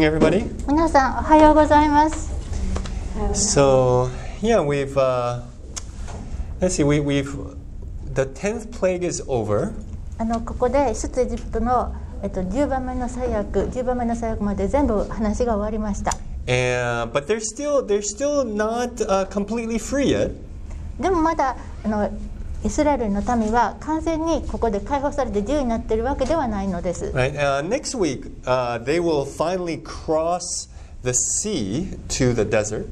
everybody. 皆さんおはようございます。 So yeah, we've uh, let's see, we, we've the tenth plague is over, あのここで出エジプトのえっと10番目の最悪、10番目の最悪まで全部話が終わりました。 and but they're still they're still not uh, completely free yet. でもまだあの イスラエルの民は完全にここで解放されて自由になっているわけではないのです。Right? Uh, next week, uh, they will finally cross the sea to the desert.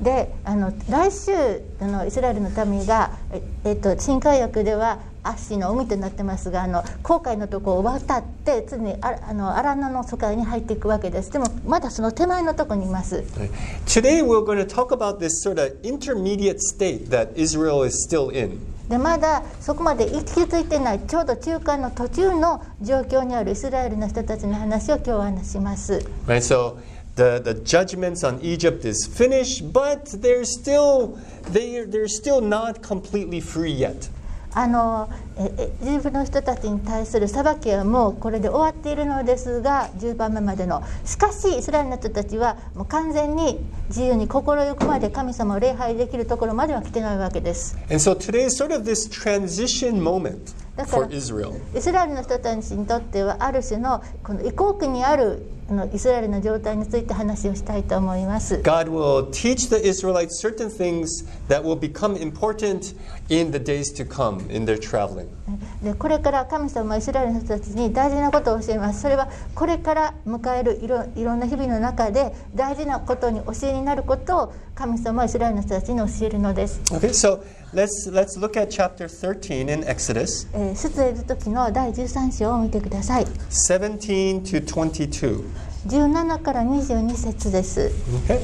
で、あの来週あのイスラエルの民がええっと新海約では足の海となってますが、あの航海のところを渡って常にああの荒野の疎開に入っていくわけです。でもまだその手前のところにいます。Today, we're going to talk about this sort of intermediate state that Israel is still in. でまだそこまで行き着いてないちょうど中間の途中の状況にあるイスラエルの人たちの話を今日は話します。Right, so the, the judgments on Egypt is finished, but they're still they they're still not completely free yet. あのええエジプトの人たちに対する裁きはもうこれで終わっているのですが10番目までのしかしイスラエルの人たちはもう完全に自由に心よくまで神様を礼拝できるところまでは来てないわけです And so today is sort of this transition moment for. Israel. イスラエルの人たちにとってはある種のこの移行期にあるあのイスラエルの状態について話をしたいと思います God will teach the Israelites certain things that will become important in the days to come in their traveling. でこれから神様はイスラエルの人たちに大事なことを教えますそれはこれから迎えるいろいろんな日々の中で大事なことに教えになることを神様はイスラエルの人たちに教えるのです、Okay, so let's let's look at chapter 13 in Exodus, えー出エジプト記の第13章を見てください17 to 22. 17から22節です Okay?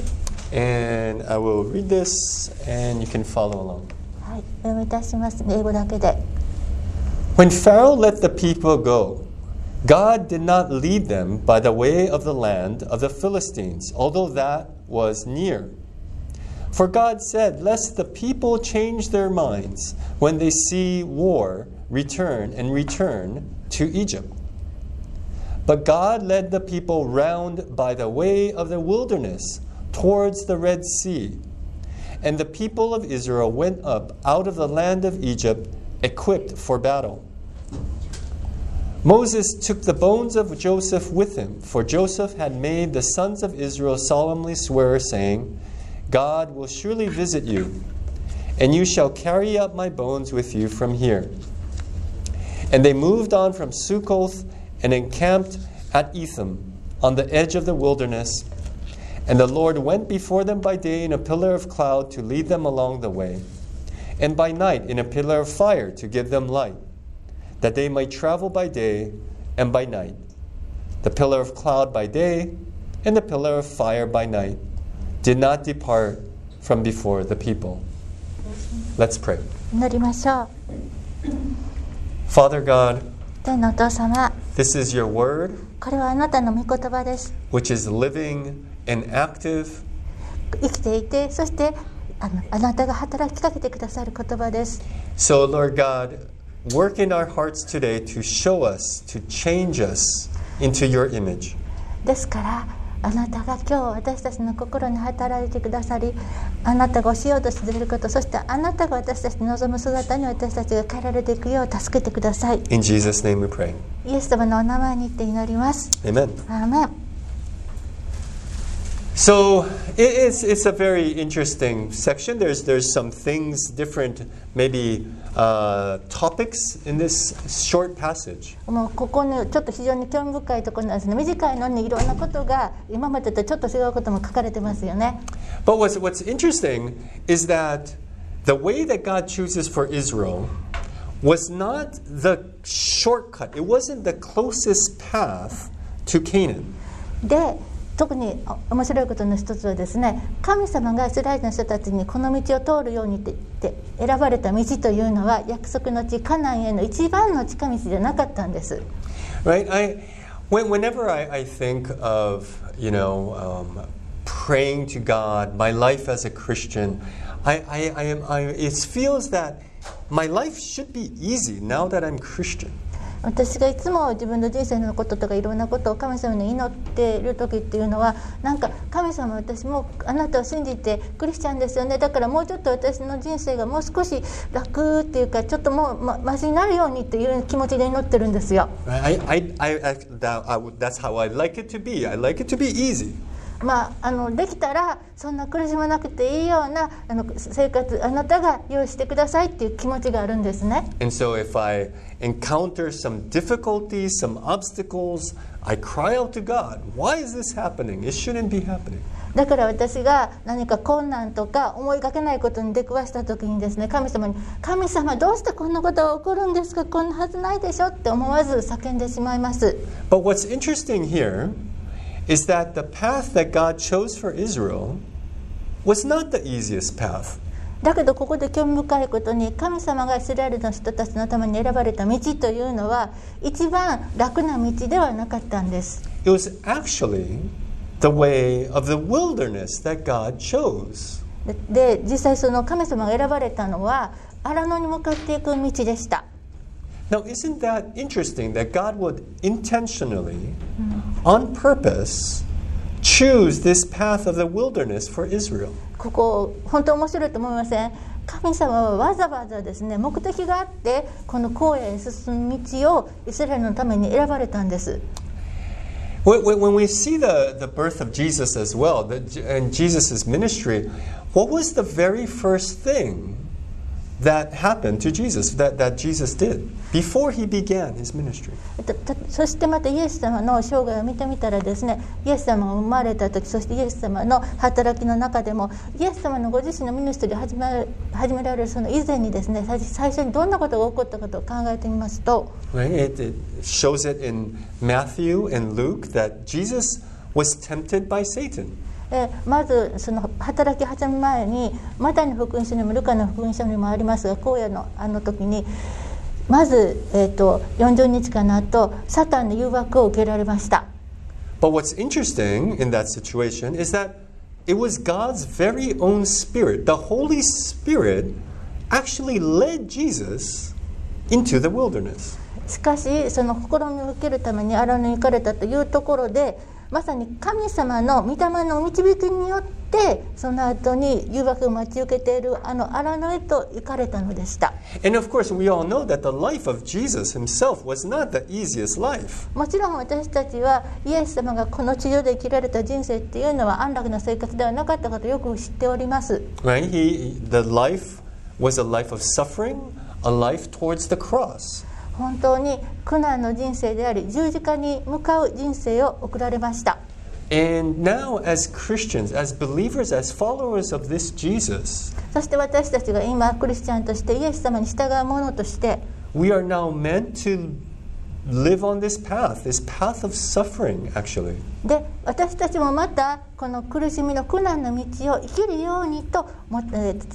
And I will read this and you can follow along. はいお読みいたします英語だけで When Pharaoh let the people go, God did not lead them by the way of the land of the Philistines, although that was near. For God said, Lest the people change their minds when they see war return and return to Egypt. But God led the people round by the way of the wilderness towards the Red Sea. And the people of Israel went up out of the land of Egypt equipped for battle. Moses took the bones of Joseph with him, for Joseph had made the sons of Israel solemnly swear, saying, God will surely visit you, and you shall carry up my bones with you from here. And they moved on from Sukkoth and encamped at Etham on the edge of the wilderness. And the Lord went before them by day in a pillar of cloud to lead them along the way, and by night in a pillar of fire to give them light, that they might travel by day and by night. The pillar of cloud by day and the pillar of fire by night did not depart from before the people. Let's pray. 祈りましょう Father God, 天のお父様 this is your word, これはあなたの御言葉です which is living and active 生きていてそしてあのあなたが働きかけてくださる言葉です So, Lord God, work in our hearts today to show us, to change us into your image. ですから あなたが今日私たちの心に働いてくださりあなたが教えようとしていることそしてあなたが私たちの望む姿に私たちが変えられていくよう助けてください In Jesus' name we pray. イエス様のお名前にって祈ります Amen. アーメン So it, it's, it's a very interesting section. There's, there's some things, different maybe uh, topics in this short passage. もうここにちょっと非常に興味深いところなんですね短いのにいろんなことが今までとちょっと違うことも書かれてますよね But what's, what's interesting is that the way that God chooses for Israel was not the shortcut, it wasn't the closest path to Canaan. で 特に面白いことの一つはですね神様がイスラエルの人たちにこの道を通るようにってって選ばれた道というのは約束の地カナンへの一番の近道じゃなかったんです Right? I, when, whenever I, I think of, you know, um, praying to God, my life as a Christian, I, I, I am, I, it feels that my life should be easy now that I'm Christian. 私がいつも自分の人生のこととかいろんなことを神様に祈っている時っていうのはなんか神様私もあなたを信じてクリスチャンですよねだからもうちょっと私の人生がもう少し楽っていうかちょっともうまマシになるようにっていう気持ちで祈ってるんですよ。I, I, I, that, I, that's how I like it to be. I like it to be easy. まあ、あのできたらそんな苦しまなくていいようなあの生活あなたが用意してくださいっていう気持ちがあるんですね。And so if I encounter some difficulties, some obstacles, I cry out to God, why is this happening? It shouldn't be happening. だから私が何か困難とか思いがけないことに出くわした時にですね神様に「神様どうしてこんなことが起こるんですか？こんなはずないでしょ」って思わず叫んでしまいます But what's interesting here is that the path that God chose for Israel was not the easiest path. だけどここで興味深いことに神様がイスラエルの人たちのために選ばれた道というのは一番楽な道ではなかったんです It was actually the way of the wilderness that God chose. でで実際その神様が選ばれたのは荒野に向かっていく道でした Now, isn't that interesting that God would intentionally, on purpose, choose this path of the wilderness for Israel? ここ本当面白いと思いません神様はわざわざですね目的があってこの荒野へ進む道をイスラエルのために選ばれたんです When, when- when we see the, the birth of Jesus as well, the, and Jesus' ministry, what was the very first thing that happened to Jesus, that, that Jesus did before he began his ministry? たたそしてまたイエス様の生涯を見てみたらですねイエス様が生まれた時そしてイエス様の働きの中でもイエス様のご自身のミニストリーを始め始められるその以前にですね最最初にどんなことが起こったかと考えてみますと Right? It, it shows it in Matthew and Luke that Jesus was tempted by Satan. えーまずその働き始め前にマタイの福音書にもルカの福音書にもありますが荒野のあの時にまず、えー、と40日間の後サタンの誘惑を受けられました But what's interesting in that situation is that it was God's very own Spirit, the Holy Spirit, actually led Jesus into the wilderness. しかしその試みを受けるために荒野に行かれたというところでまさに神様の御霊のお導きによってその後に誘惑を待ち受けているあの荒野へと行かれたのでした。もちろん私たちはイエス様がこの地上で生きられた人生っていうのは安楽な生活ではなかったことよく知っております。The life was a life of suffering, a life towards the cross. 本当に苦難の人生であり十字架に向かう人生を送られました And now, as Christians, as believers, as followers of this Jesus, そして私たちが今クリスチャンとしてイエス様に従う者として we are now meant to live on this path, this path of suffering, actually. で私たちもまたこの苦しみの苦難の道を生きるようにと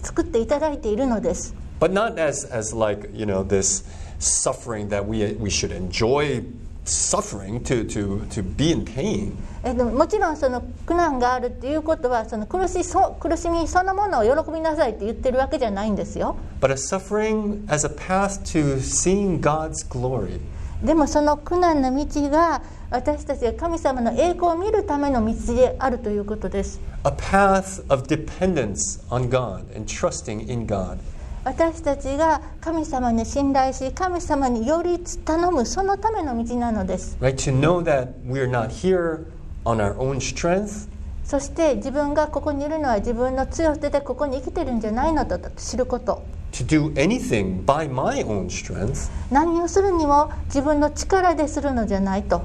作っていただいているのです But not as, as like, you know, this suffering that we, we should enjoy suffering to, to, to be in pain. えでももちろんその苦難があるっていうことはその苦しそ苦しみそのものを喜びなさいって言ってるわけじゃないんですよ But a suffering as a path to seeing God's glory. でもその苦難の道が私たちが神様の栄光を見るための道であるということです A path of dependence on God and trusting in God. 私たちが神様に信頼し神様により頼むそのための道なのです。Right? To know that we're not here on our own strength, そして自分がここにいるのは自分の強さでここに生きてるんじゃないのだと知ること。To do anything by my own strength, 何をするにも自分の力でするのじゃないと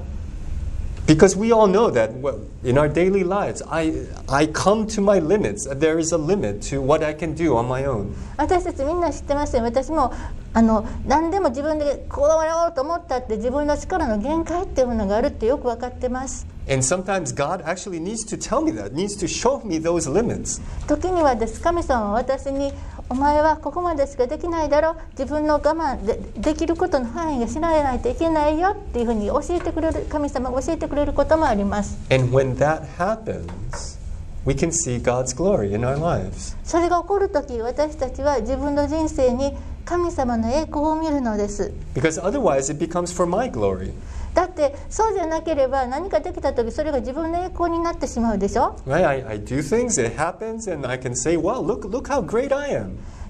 because we all know that well, in our daily lives, I, I come to my limits. There is a limit to what I can do on my own. 私たちみんな知ってますよ私もあの何でも自分でこうやろうと思ったって自分の力の限界っていうものがあるってよく分かってます And sometimes God actually needs to tell me that, needs to show me those limits. 時にはです神様は私に お前はここまでしかできないだろう自分の我慢でできることの範囲が知らないといけないよっていうふうに教えてくれる神様が教えてくれることもあります And when that happens, we can see God's glory in our lives. それが起こる時私たちは自分の人生に神様の栄光を見るのです Because otherwise, it becomes for my glory. だってそうじゃなければ何かできた時それが自分の栄光になってしまうでしょ？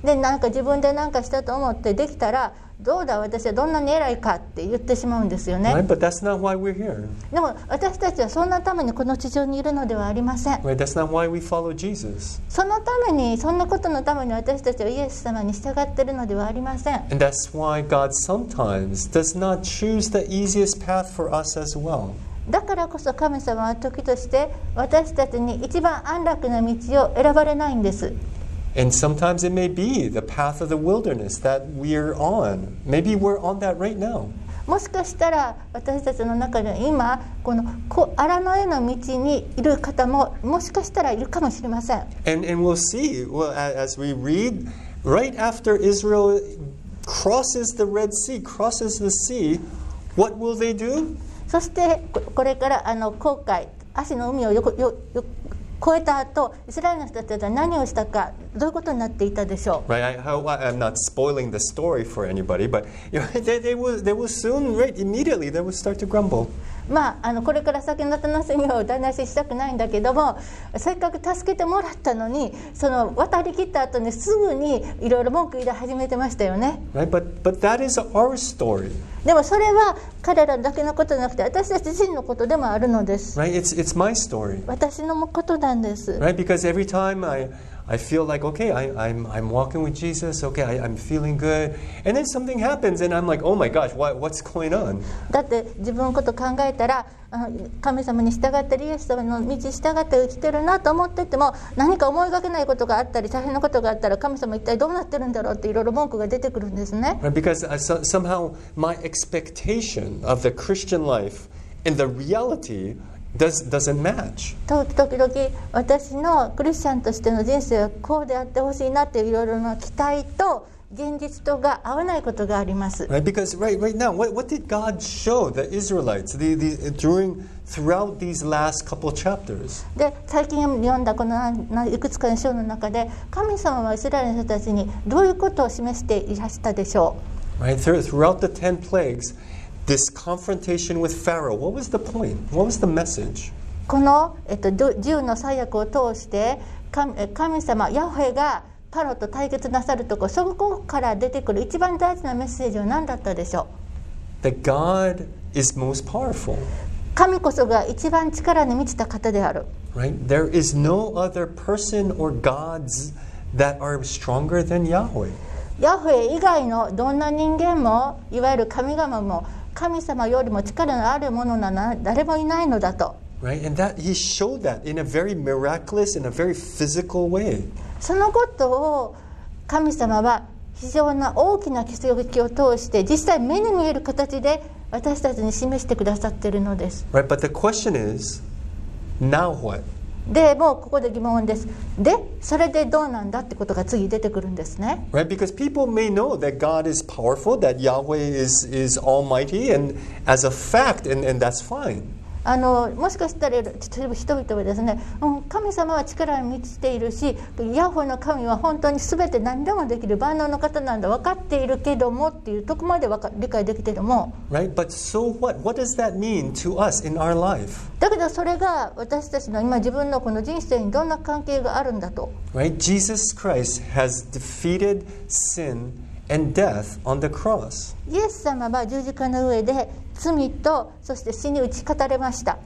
で何か自分で何かしたと思ってできたらどうだ私はどんなに偉いかって言ってしまうんですよ Right? ね But that's not why we're here. でも私たちはそんなためにこの地上にいるのではありません Right? That's not why we follow Jesus. そのためにそんなことのために私たちはイエス様に従っているのではありません And that's why God sometimes does not choose the easiest path for us as well. だからこそ神様は時として私たちに一番安楽な道を選ばれないんです And sometimes it may be the path of the wilderness that we're on. Maybe we're on that right now. もしかしたら私たちの中で今このこ荒野への道にいる方ももしかしたらいるかもしれません And, and we'll see well, a- as we read, right after Israel crosses the Red Sea, crosses the sea, what will they do? そしてここれからあの航海足の海をよこよよ 超えた後イスラエルの人たちは何をしたかどういうことになっていたでしょう Right, I, hope I'm not spoiling the story for anybody, but you know, they, they, will, they will soon, right, immediately, they will start to grumble. まあ、あのこれから先の楽しみを台無ししたくないんだけどもせっかく助けてもらったのにその渡りきった後にすぐにいろいろ文句言い始めてましたよね Right, but, but that is our story. でもそれは彼らだけのことじゃなくて私たち自身のことでもあるのです Right, it's, it's my story. 私のことなんです Right, because every time I, I feel like, okay, I, I'm, I'm walking with Jesus, okay, I, I'm feeling good. And then something happens and I'm like, oh my gosh, what, what's going on? だって自分のこと考えたらあの神様に従ってイエス様の道に従って生きてるなと思ってても何か思いがけないことがあったり大変なことがあったら神様一体どうなってるんだろうっていろいろ文句が出てくるんですね Right, because I, so, somehow my expectation of the Christian life and the reality Does, match. 時々私のクリスチャンとしての人生はこうであってほしいなっていろいろな期待と現実とが合わないことがあります。で最近読んだこのいくつかの章の中で神様はイスラエルの人たちにどういうことを示していらしたでしょう、this confrontation with Pharaoh, what was the point? What was the message? うこの、えっと、ど10の最悪を通して神え神様ヤホェがパロと対決なさるとこそこから出てくる一番大事なメッセージは何だったでしょう That God is most powerful. 神こそが一番力に満ちた方である Right? There is no other person or gods that are stronger than Yahweh. ヤホェ以外のどんな人間もいわゆる神様も神様よりも力のあるものなら誰もいないのだと Right? And that he showed that in a very miraculous and a very physical way. そのことを神様は非常な大きな奇跡を通して実際目に見える形で私たちに示してくださっているのです Right? But the question is, now what? でもうここで疑問ですでそれでどうなんだってことが次出てくるんですね Right? Because people may know that God is powerful, that Yahweh is, is almighty, and as a fact, and, and that's fine. あのもしかしたら人々はですね、うん、神様は力に満ちているしヤホーの神は本当に全て何でもできる万能の方なんだ分かっているけどもっていうとこまでわか理解できてるも Right? But so what? What does that mean to us in our life? だけどそれが私たちの今自分のこの人生にどんな関係があるんだと Right? Jesus Christ has defeated sin and death on the cross. イエス様は十字架の上で罪とそして死に打ち勝たれました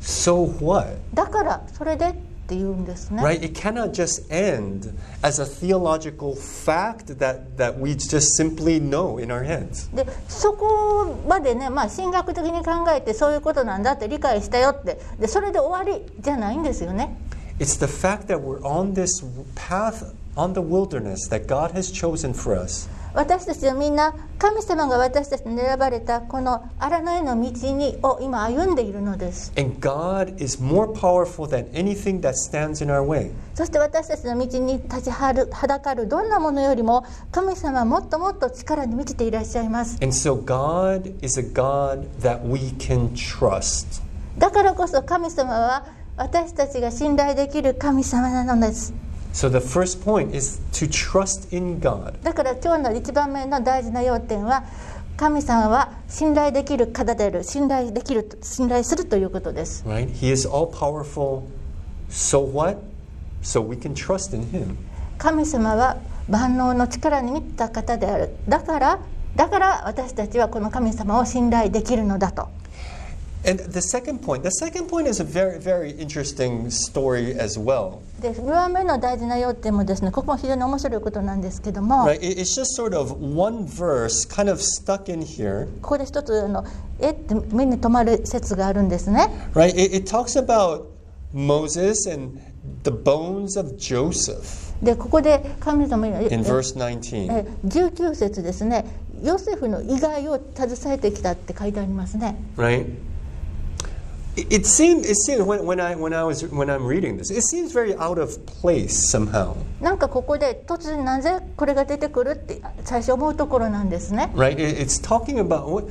So what? だからそれでって言うんですね、 Right? It cannot just end as a theological fact that, that we just simply know in our heads. でそこまでね、まあ、神学的に考えてそういうことなんだって理解したよってでそれで終わりじゃないんですよね It's the fact that we're on this path on the wilderness that God has chosen for us. 私たちはみんな神様が私たちに選ばれたこの荒野への道にを今歩んでいるのです And God is more powerful than anything that stands in our way. そして私たちの道に立ちはるはだかるどんなものよりも神様はもっともっと力に満ちていらっしゃいます And so God is a God that we can trust. だからこそ神様は私たちが信頼できる神様なのです So the first point is to trust in God. だから今日の一番目の大事な要点は神様は信頼できる方である信頼できる信頼するということです Right? He is all powerful. So what? So we can trust in Him. 神様は万能の力に満ちた方であるだからだから私たちはこの神様を信頼できるのだと And the second point, the second point is a very, very interesting story as well. で2番目の大事な要点もですねここも非常に面白いことなんですけども、Right? It- It's just sort of one verse kind of stuck in here. ここで一つあのえって目に留まる説があるんですね Right? It, it talks about Moses and the bones of Joseph でここで神様に in え verse 19. え19節ですねヨセフの意外を携えてきたって書いてありますね Right? It, it seemed, it seemed when, when, I, when, I was, when I'm reading this, it seems very out of place somehow. なんかここで突然なぜこれが出てくるって最初思うところなんですね Right? It, it's talking about, what-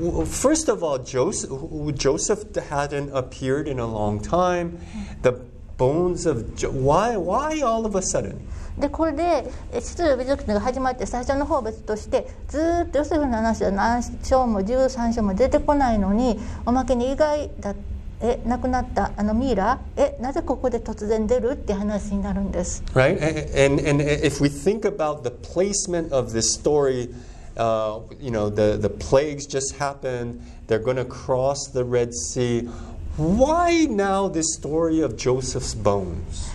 well, first of all, Joseph, Joseph hadn't appeared in a long time. The bones of, Jo- why, why all of a sudden? でこれでえ出エジプトが始まって最初の方別としてずーっとヨセフの話は何章も13章も出てこないのにおまけに意外だえ亡くなったあのミイラえなぜここで突然出るって話になるんです Right? A- And, and if we think about the placement of this story, uh, you know, the, the plagues just happened, they're going to cross the Red Sea. Why now the story of Joseph's bones?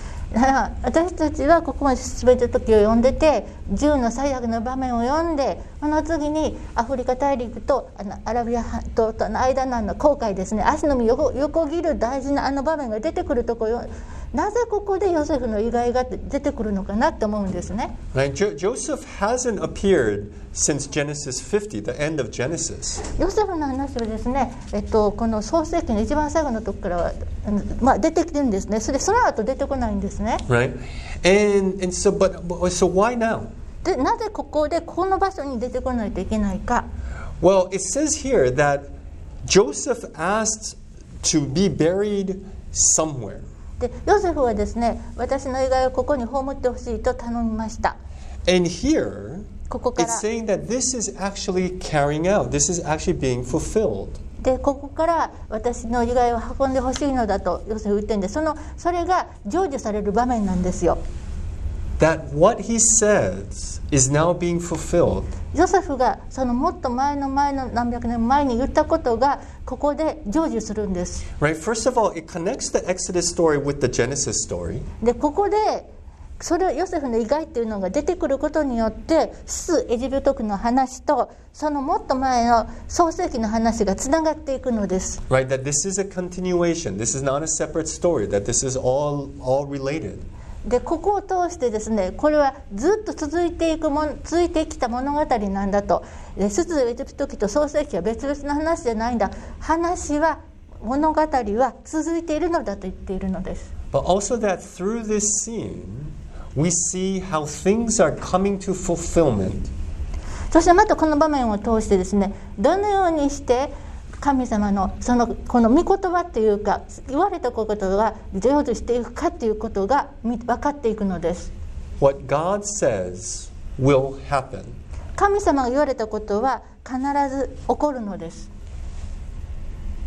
私たちはここまで全て時を読んでて銃の最悪の場面を読んでこの次にアフリカ大陸とあのアラビア半島との間のあの航海ですね足の実横横切る大事なあの場面が出てくるところなぜここでヨセフの意外が出てくるのかなと思うんですね。ヨセフの話はですね、えっと、この創世記の一番最後のとこから、まあ、出てきてるんですね。それその後出てこないんですね。なぜここでこの場所に出てこないといけないか Well, it says here that Joseph ask to be buried somewhere. でヨセフはですね私の意外をここに葬ってほしいと頼みました。And here, ここから。it's saying that this is actually carrying out, this is actually being fulfilled. でここから私の意外を運んでほしいのだとヨセフ言ってるんでそのそれが成就される場面なんですよ That what he says is now being fulfilled. ヨセフがそのもっと前の前の何百年前に言ったことがここで成就するんです Right? First of all, it connects the Exodus story with the Genesis story. でここでそれヨセフの意外っていうのが出てくることによって出エジプト記の話とそのもっと前の創世記の話がつながっていくのです Right? That this is a continuation. This is not a separate story. That this is all all related. でここを通してですねこれはずっと続いていくもん続いてきた物語なんだと。で出エジプト記と創世記は別々の話じゃないんだ。話は物語は続いているのだと言っているのです。But also that through this scene, we see how things are coming to fulfillment. そしてまたこの場面を通してですねどのようにして神様のそのこの御言葉っていうか言われたことが成就していくかっていうことがみ分かっていくのです What God says will happen. 神様が言われたことは必ず起こるのです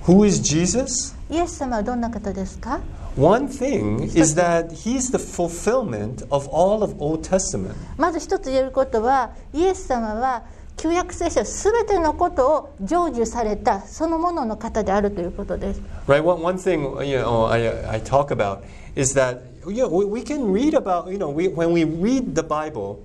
Who is Jesus? イエス様はどんな方ですか？One thing is that he's the fulfillment of all of Old Testament. まず一つ言えることはイエス様は旧約聖書すべてのことを成就されたそのものの方であるということです Right? One, one thing you know I, I talk about is that you know, we, we can read about you know we, when we read the Bible,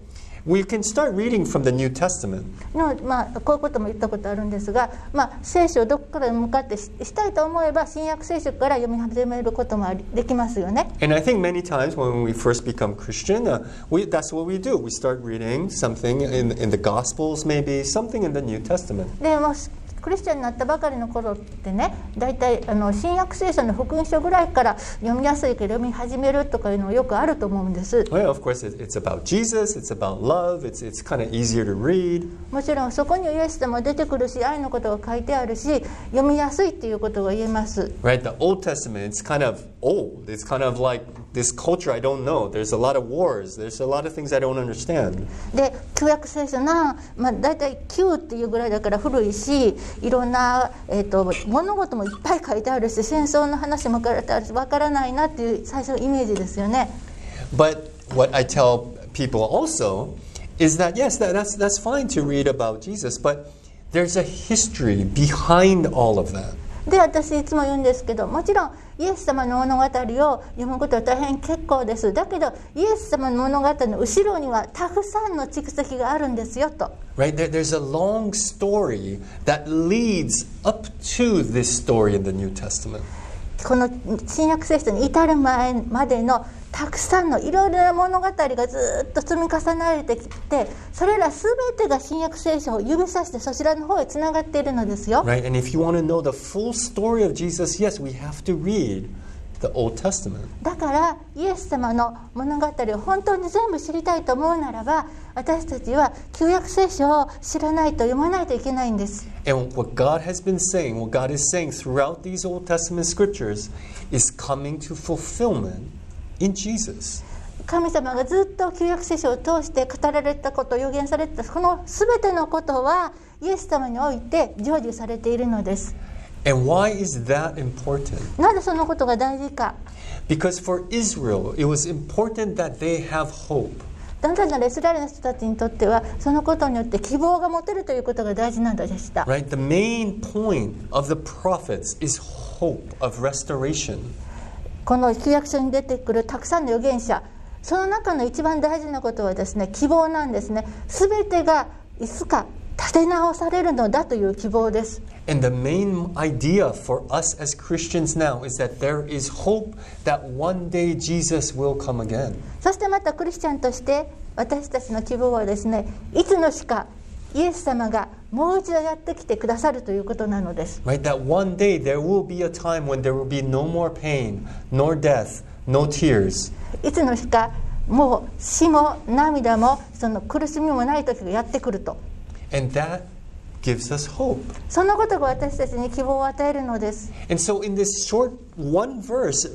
we can start reading from the New Testament. の、まあ、こういうことも言ったことあるんですが、まあ、聖書をどこから向かってししたいと思えば新約聖書から読み始めることもありできますよね。 And I think many times when we first become Christian, uh, we, that's what we do. We start reading something in, in the Gospels, maybe something in the New Testament. でもう クリスチャンになったばかりの頃ってね大体あの新約聖書の福音書ぐらいから読みやすいから読み始めるとかいうのよくあると思うんです。Well, of course, it, it's about Jesus, it's about love, it's, it's kind of easier to read. もちろんそこにイエス様出てくるし愛のことが書いてあるし読みやすいっていうことが言えます。Right? The Old Testament, it's kind of old. It's kind of like this culture I don't know. There's a lot of wars. There's a lot of things I don't understand. で旧約聖書な、まあ、大体旧っていうぐらいだから古いしいろんな、えー、と物事もいっぱい書いてあるし戦争の話も書いてあるしわからないなっていう最初のイメージですよね。 But what I tell people also is that yes, that, that's that's fine to read about Jesus, but there's a history behind all of that. で私いつも言うんですけどもちろん イエス様の物語を読むことは大変結構ですだけどイエス様の物語の後ろにはたくさんの蓄積があるんですよと Right? There, there's a long story that leads up to this story in the New Testament. この新約聖書に至る前までのたくさんのいろいろな物語がずっと積み重なれてきてそれら全てが新約聖書を指さしてそちらの方へつながっているのですよ Right? And if you want to know the full story of Jesus, yes, we have to read the Old Testament. だから、イエス様の物語を本当に全部知りたいと思うならば、私たちは旧約聖書を知らないと読まないといけないんです。神様がずっと旧約聖書を通して語られたこと、予言されたこのすてのことは、イエス様において成就されているのです。And why is that important? なぜそのことが大事か Because for Israel, it was important that they have hope. 単なるイスラエルの人たちにとってはそのことによって希望が持てるということが大事なのでした Right? The main point of the prophets is hope of restoration. この旧約書に出てくるたくさんの預言者その中の一番大事なことはですね希望なんですね全てがいつか立て直されるのだという希望です And the main idea for us as Christians now is that there is hope that one day Jesus will come again. そしてまたクリスチャンとして私たちの希望はですねいつの日かイエス様がもう一度やってきてくださるということなのです Right? That one day there will be a time when there will be no more pain, nor death, no tears. いつの日かもう死も涙もその苦しみもない時がやってくると And that gives us hope. そのことが私たちに希望を与えるのです And so, in this short one verse,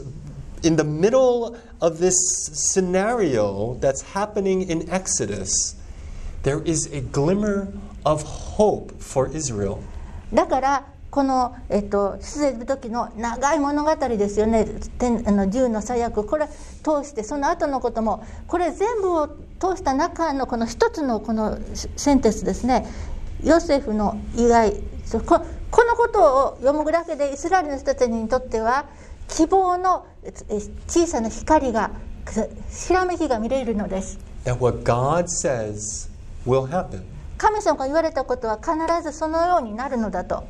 in the middle of this scenario that's happening in Exodus, there is a glimmer of hope for Israel. だからこの、えっと、出エジプト記の長い物語ですよね天あの銃の最悪これ通してその後のこともこれ全部を通した中のこの一つのこのセンテンスですねヨセフの意外ここのことを読むだけでイスラエルの人たちにとっては希望のえ小さな光がひらめきが見れるのです That what God says will happen. 神様が言われたことは必ずそのようになるのだと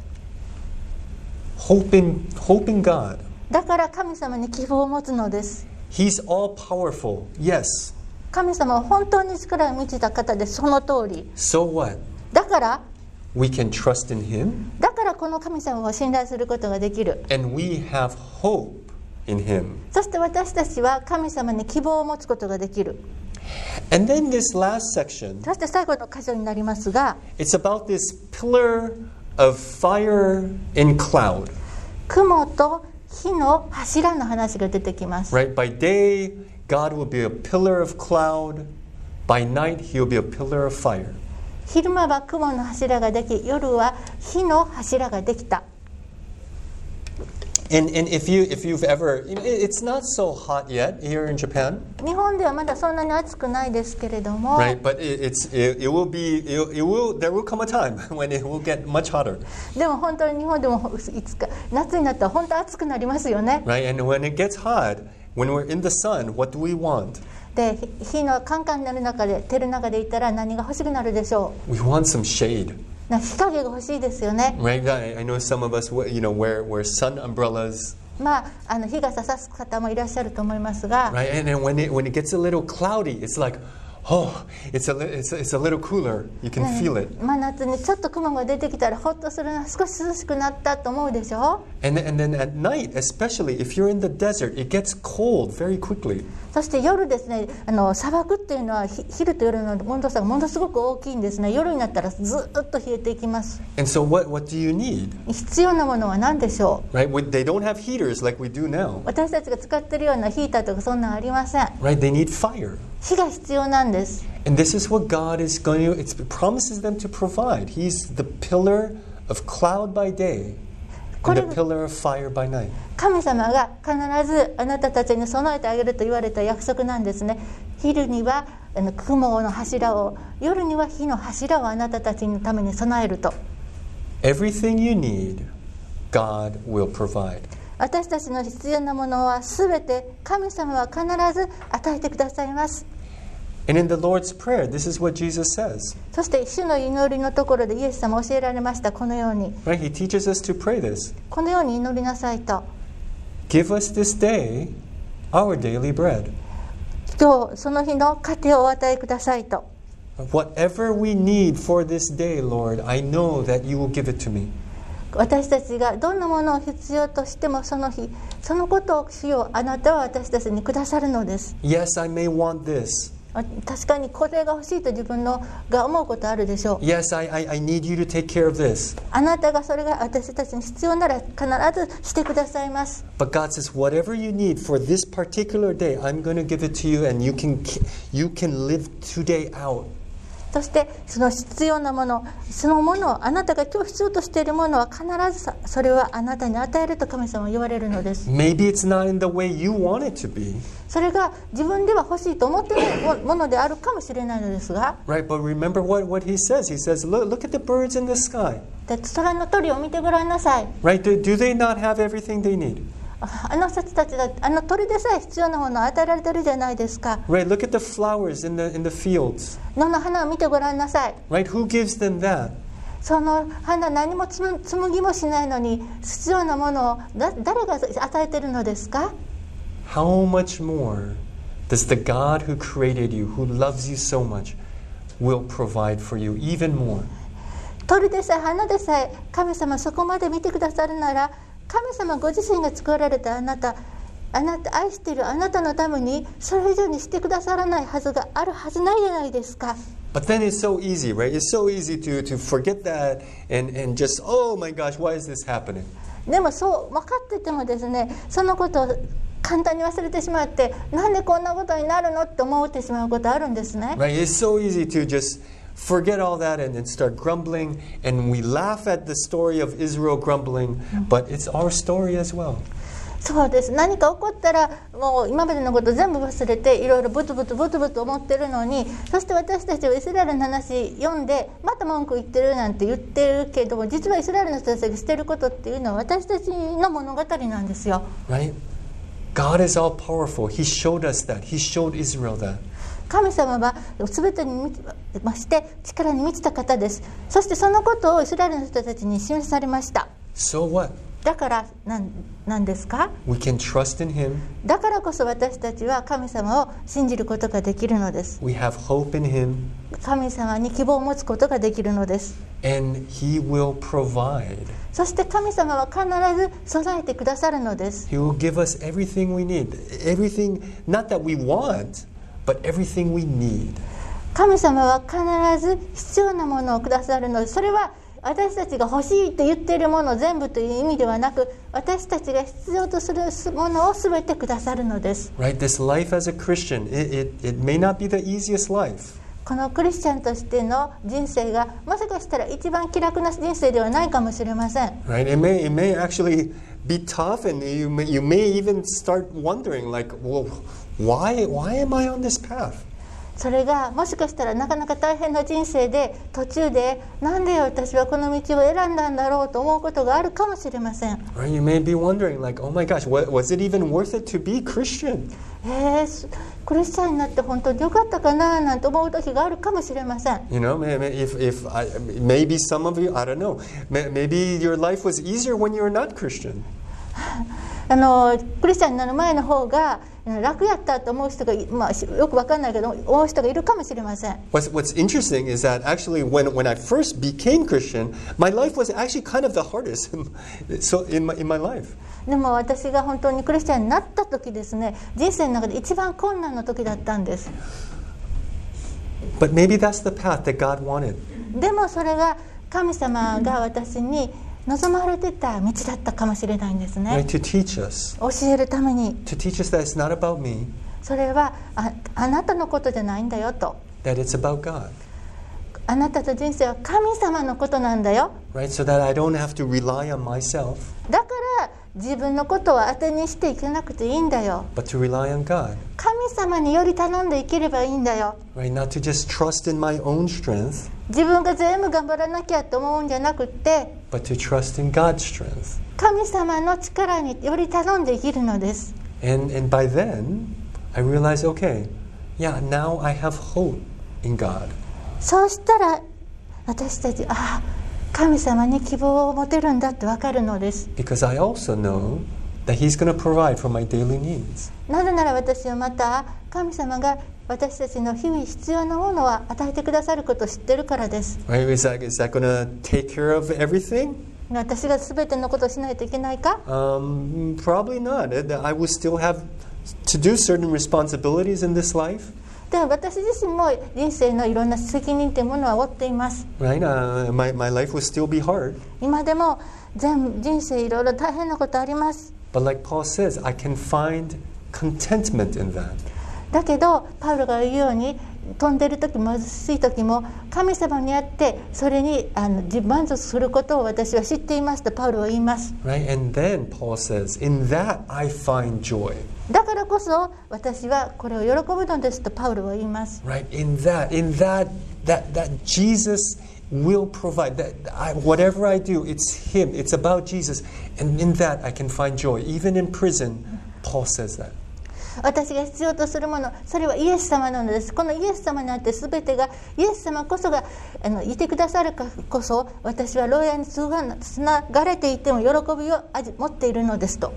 Hope in, hope in God. だから神様に希望を持つのです He's all powerful, yes. 神様は本当に力に満ちた方でその通り So what? だから We can trust in Him だからこの神様を信頼することができる and we have hope in Him. そして私たちは神様に希望を持つことができる And then this last section, そして最後の箇所になりますが it's about this pillar of fire and cloud. 雲と火の柱の話が出てきます Right? By day, God will be a pillar of cloud. By night, He'll be a pillar of fire. 昼間は雲の柱ができ夜は火の柱ができた And, and if, you, if you've ever, it- it's not so hot yet here in Japan, 日本ではまだそんなに暑くないですけれども、 right? But it, it's, it, it will be, it, it will, there will come a time when it will get much hotter, でも本当に日本でもいつか夏になったら本当暑くなりますよね right? And when it gets hot, when we're in the sun, what do we want? で火のカンカンになる中で照る中でいたら何が欲しくなるでしょ We want some shade, うな日陰が欲しいですよね right? I, I know some of us, you know, wear, wear sun umbrellas, まああの日が差さす方もいらっしゃると思いますが、 right? And then when it, when it gets a little cloudy, it's like, oh, it's a, it's, a- it's a little cooler. You can feel it. 真夏にちょっと雲が出てきたらほっとするな少し涼しくなったと思うでしょ And, and then at night, especially if you're in the desert, it gets cold very quickly. そして夜ですねあの砂漠っていうのはひ昼と夜の温度差がものすごく大きいんですね夜になったらずっと冷えていきます And so, what, what do you need? 必要なものは何でしょう Right? They don't have heaters like we do now. 私たちが使ってるようなヒーターとかそんなんありません Right? They need fire. 火が必要なんです And this is what God is going to, it promises them to provide. He's the pillar of cloud by day and the pillar of fire by night. 神様が必ずあなたたちに備えてあげると言われた約束なんですね昼には雲の柱を夜には火の柱をあなたたちのために備えると Everything you need, God will provide. 私たちの必要なものは全て神様は必ず与えてくださいます And in the Lord's Prayer, this is what Jesus says. そして主の祈りのところでイエス様教えられましたこのように Right? He teaches us to pray this. このように祈りなさいと Give us this day our daily bread. 今日その日の糧をお与えくださいと Whatever we need for this day, Lord, I know that you will give it to me. 私たちがどんなものを必要としてもその日そのことを主よあなたは私たちにくださるのです Yes, I may want this. あ確かにこれが欲しいと自分のが思うことあるでしょう Yes, I, I, I need you to take care of this. あなたがそれが私たちに必要なら必ずしてくださいます But God says, whatever you need for this particular day, I'm going to give it to you, and you can you can live today out. そしてその必要なものそのものをあなたが今日必要としているものは必ずさそれはあなたに与えると神様は言われるのです Maybe it's not in the way you want it to be, それが自分では欲しいと思っていないもものであるかもしれないのですが right? But remember what, what He says. He says, look, look at the birds in the sky, だって空の鳥を見てごらんなさい right? Do, do they not have everything they need? ああの人たちだあの鳥でさえ必要なものを与えられてるじゃないですか Right? Look at the flowers in the in the fields, 野の花を見てごらんなさい right? Who gives them that? その花何もつむ紡ぎもしないのに必要なものをだ誰が与えてるのですか How much more does the God who created you, who loves you so much, will provide for you even more? 鳥でさえ花でさえ神様そこまで見てくださるなら神様ご自身が作られたあなたあなた愛しているあなたのためにそれ以上にしてくださらないはずがあるはずないじゃないですか But then it's so easy, right? It's so easy to, to forget that and, and just, oh my gosh, why is this happening? でもそう分かっててもですねそのことを簡単に忘れてしまってなんでこんなことになるのって思ってしまうことあるんですね Right? It's so easy to just forget all that and then start grumbling. And we laugh at the story of Israel grumbling, but it's our story as well. そうです何か起こったらもう今までのこと全部忘れていろいろブツブツブツブツ思ってるのにそして私たちはイスラエルの話読んでまた文句言ってるなんて言ってるけども実はイスラエルの人たちがしてることっていうのは私たちの物語なんですよ Right? God is all powerful. He showed us that. He showed Israel that. 神様は全てに満ちまして力に満ちた方ですそしてそのことをイスラエルの人たちに示されました So what? だからなんなんですか？We can trust in Him. だからこそ私たちは神様を信じることができるのです We have hope in Him. 神様に希望を持つことができるのです And He will provide. そして神様は必ず備えてくださるのです He will give us everything we need. Everything, not that we want, but everything we need. 神様は必ず必要なものをくださるのですそれは私たちが欲しいと言っているもの全部という意味ではなく私たちが必要とするものを全てくださるのです Right? This life as a Christian, it, it, it may not be the easiest life. このクリスチャンとしての人生がもしかしたら一番気楽な人生ではないかもしれません Right? It may, it may actually be tough, and you may, you may even start wondering, like, well, why, why am I on this path? それがもしかしたらなかなか大変な人生で途中でなんで私はこの道を選んだんだろうと思うことがあるかもしれません Right? You may be wondering, like, oh my gosh, was it even worth it to be Christian? えーすクリスチャンになって本当によかったかななんて思う時があるかもしれません You know, if, if I, maybe some of you, I don't know, may- maybe your life was easier when you were not Christian. あのクリスチャンになる前の方が楽やったと思う人が、まあ、よくわかんないけど思う人がいるかもしれません What's, what's interesting is that actually, when, when I first became Christian, my life was actually kind of the hardest so in, my, in my life. でも私が本当にクリスチャンになった時ですね人生の中で一番困難な時だったんです But maybe that's the path that God wanted. でもそれが神様が私に望まれてた道だったかもしれないんです Right? ね To teach us. 教えるために To teach us that it's not about me, それはああなたのことじゃないんだよと that it's about God. あなたと人生は神様のことなんだよ Right? So that I don't have to rely on myself, だから自分のことを当てにしていけなくていいんだよ but to rely on God. 神様により頼んで生きればいいんだよ Right? Not to just trust in my own strength, 自分が全部頑張らなきゃと思うんじゃなくって、but to trust in God's strength. 神様の力により頼んで生きるのです And, and by then, I realized, okay, yeah, now I have hope in God. そうしたら私たちああ神様に希望を持てるんだって分かるのです。なぜなら私はまた神様が私たちの日々必要なものを与えてくださること知ってるからです。私がすべてのことをしないといけないか、Probably not. I will still have to do certain responsibilities in this life. でも私自身も人生のいろんな責任というものは負っています Right? Uh, my, my life will still be hard. 今でも全人生いろいろ大変なことあります But like Paul says, I can find contentment in that. だけどパウロが言うように飛んでる時貧しい時も神様にあってそれにあの自満足することを私は知っていますとパウロは言います Right? And then Paul says, In that I find joy. だからこそ私はこれを喜ぶのですとパウロは言います Right? In that, in that, that, that Jesus will provide. That I, whatever I do, it's Him. It's about Jesus. And in that I can find joy. Even in prison, Paul says that. 私が必要とするものそれはイエス様なのですこのイエス様にあって全てがイエス様こそがあのいてくださるからこそ私は牢屋につながれていても喜びを味持っているのですと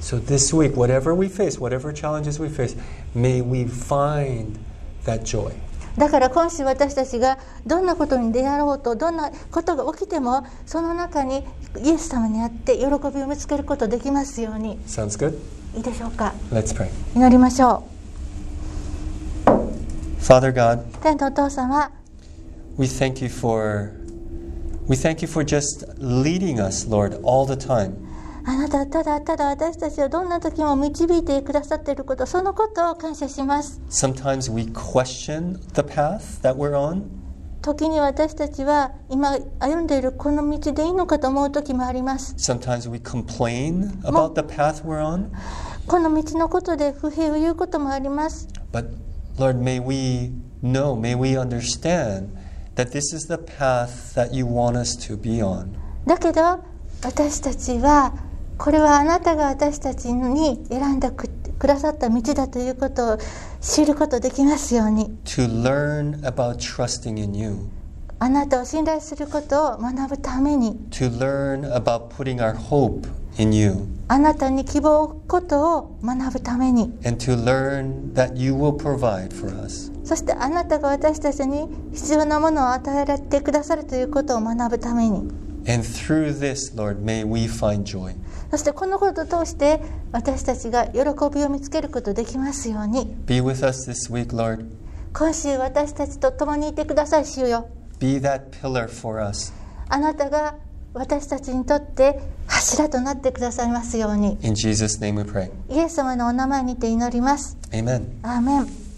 So this week, whatever we face, whatever challenges we face, may we find that joy. だから今週私たちがどんなことに出会おうとどんなことが起きてもその中にイエス様にあって喜びを見つけることできますように Sounds good? いいでしょうか Let's pray. 祈りましょ Father God, う天のお父様 we thank you for we thank you for just leading us, Lord, all the time. あなたはただただ私たちをどんな時も導いてくださっていることそのことを感謝します Sometimes we question the path that we're on. 時に私たちは今歩んでいるこの道でいいのかと思う時もあります Sometimes we complain about the path we're on. この道のことで不平を言うこともあります But Lord, may we know, may we understand that this is the path that you want us to be on. だけど私たちはこれはあなたが私たちに選んだくくださった道だということを知ることできますように To learn about trusting in you. あなたを信頼することを学ぶために To learn about putting our hope in you. あなたに希望を置くことを学ぶために And to learn that you will provide for us. そしてあなたが私たちに必要なものを与えてくださるということを学ぶために And through this, Lord, may we find joy. そしてこのことを通して私たちが喜びを見つけることできますように Be with us this week, Lord. 今週私たちと共にいてください主よ Be that pillar for us. あなたが私たちにとって柱となってくださいますように In Jesus' name we pray. イエス様のお名前にて祈ります Amen. アーメン